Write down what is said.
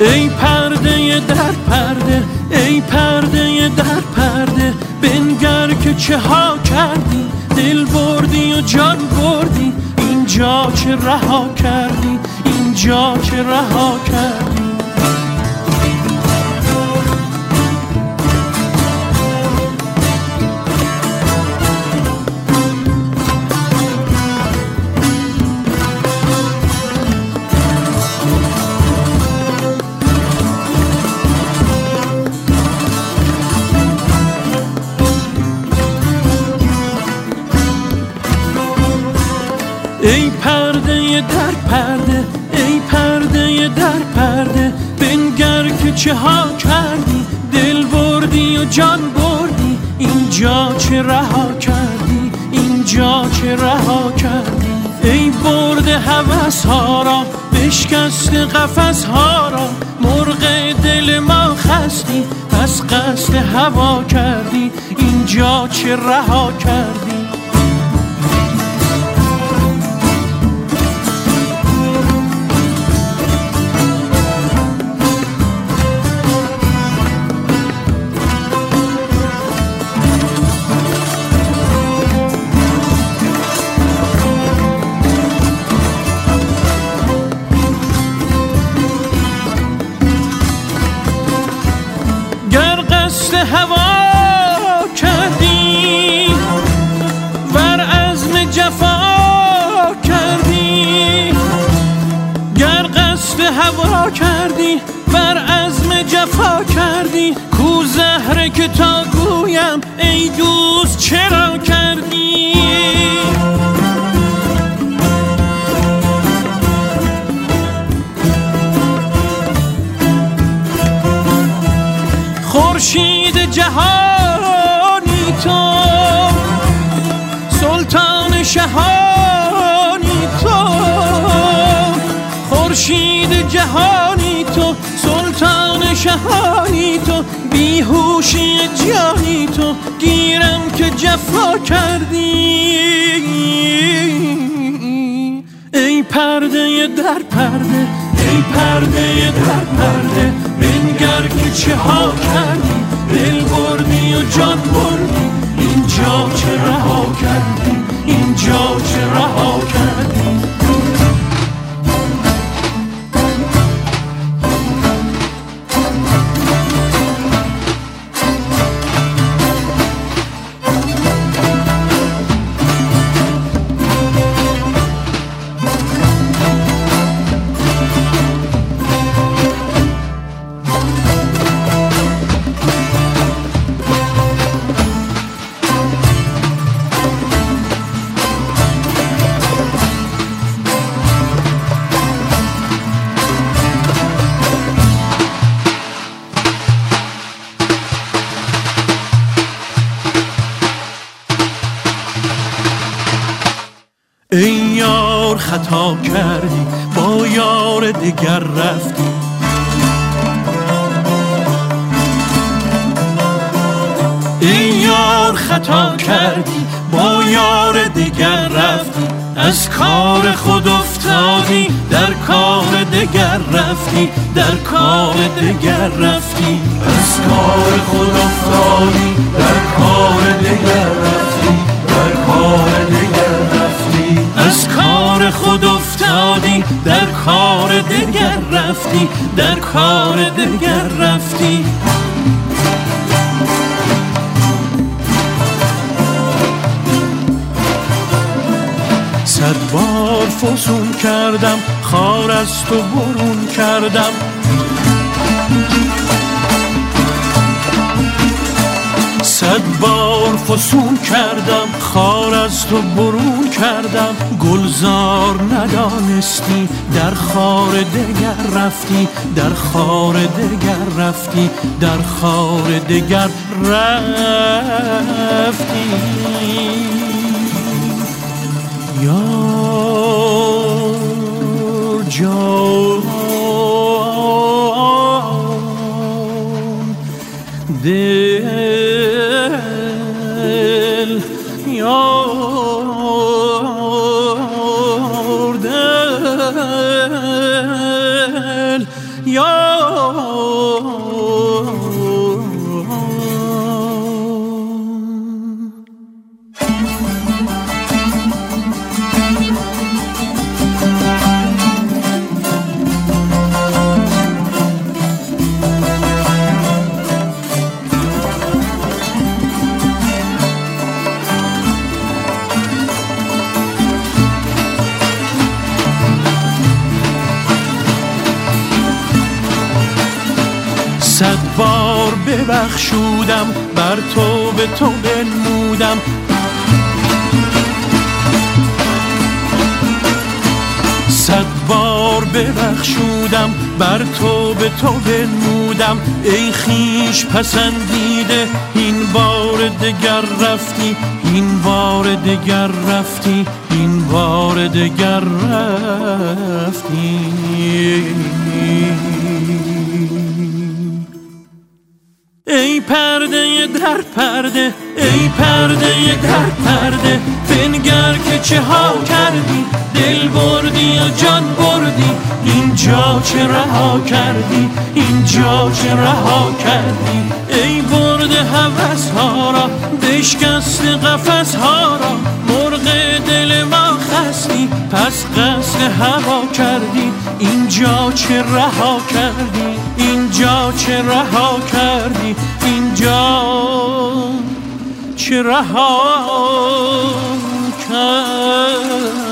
ای پرده در پرده ای پرده در پرده بنگر که چه ها کردی دل بردی و جان بردی اینجا چه رها کردی اینجا چه رها کردی چه ها کردی دل بردی و جان بردی اینجا چه رها کردی؟ اینجا چه رها کردی؟ ای برده حوث ها را بشکست قفس ها را مرغ دل ما خستی پس قصد هوا کردی اینجا چه رها کردی؟ کردی؟ کو زهره که تا گویم ای دوست چرا کردی؟ خورشید جهانی تو سلطان شهانی تو. خورشید جهانی تو شهانی تو بیهوشی جانی تو گیرم که جفا کردی. ای پرده در پرده ای پرده در پرده بنگر که چه ها کردی دل بردی و جان بردی. اینجا چه رها کردی اینجا چه رها ای یار خطا کردی با یار دگر رفتی. ای یار خطا کردی با یار دگر رفتی. از کار خود افتادی در کار دگر رفتی. در کار دگر رفتی. از کار خود افتادی در کار دگر کار دگر رفتی. صد بار فسون کردم خار از تو برون کردم. صد بار فسون کردم خار از تو برون کردم. گلزار ندانستی در خار دگر رفتی در خار دگر رفتی در خار دگر رفتی. ببخشودم بر تو به تو بنمودم. صد بار ببخشودم بر تو به تو بنمودم. ای خیش پسندیده این بار دگر رفتی این بار دگر رفتی این بار دگر رفتی. ای پرده در پرده ای پرده در پرده بنگر که چه ها کردی دل بردی و جان بردی اینجا چه رها کردی اینجا چه رها کردی؟ ای برده حوث ها را بشکست قفس ها را مرغ دل ما خستی پس قصد هوا کردی اینجا چه رها کردی؟ اینجا چه رها کردی؟ اینجا چه رها کردی